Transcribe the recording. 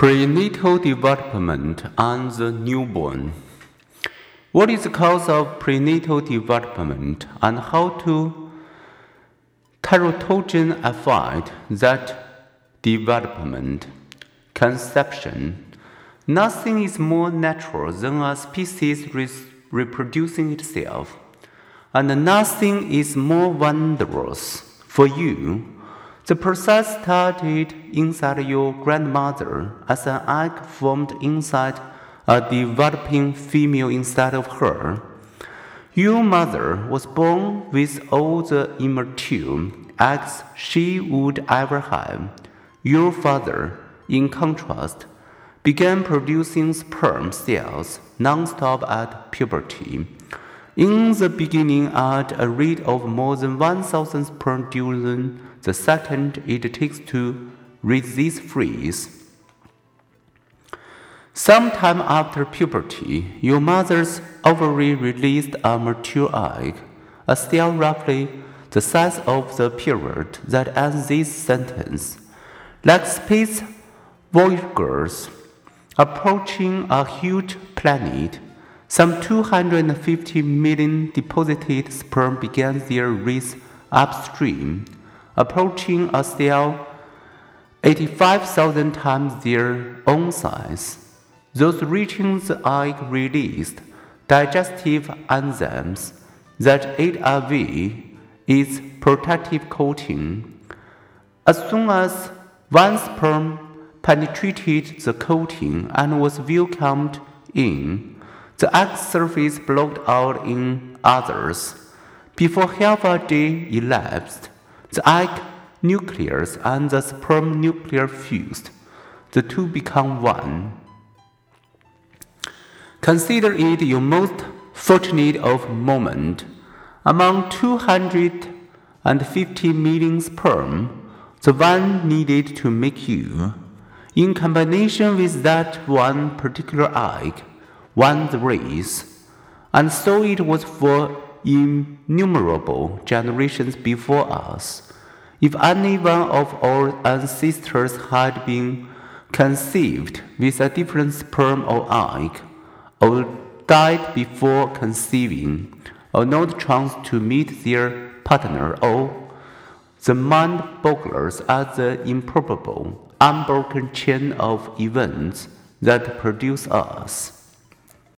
Prenatal development and the newborn. What is the cause of prenatal development and how to teratogen affect that development? Conception. Nothing is more natural than a species re- reproducing itself, and nothing is more wondrous for you the process started inside your grandmother as an egg formed inside a developing female inside of her. Your mother was born with all the immature eggs she would ever have. Your father, in contrast, began producing sperm cells non-stop at puberty. In the beginning, at a rate of more than 1,000 sperm during the second it takes to read this phrase. Sometime after puberty, your mother's ovary released a mature egg, a cell roughly the size of the period that ends this sentence. Like space voyagers approaching a huge planet, some 250 million deposited sperm began their race upstream approaching a cell 85,000 times their own size. Those reaching the egg released digestive enzymes that aid away its protective coating. As soon as one sperm penetrated the coating and was welcomed in, the egg surface blocked out in others. Before half a day elapsed, the egg nucleus and the sperm nucleus fused. The two become one. Consider it your most fortunate of moment. Among 250 million sperm, the one needed to make you, in combination with that one particular egg, won the race. And so it was for innumerable generations before us. If any one of our ancestors had been conceived with a different sperm or egg, or died before conceiving, or not chance to meet their partner, or the mind boggles at the improbable, unbroken chain of events that produce us.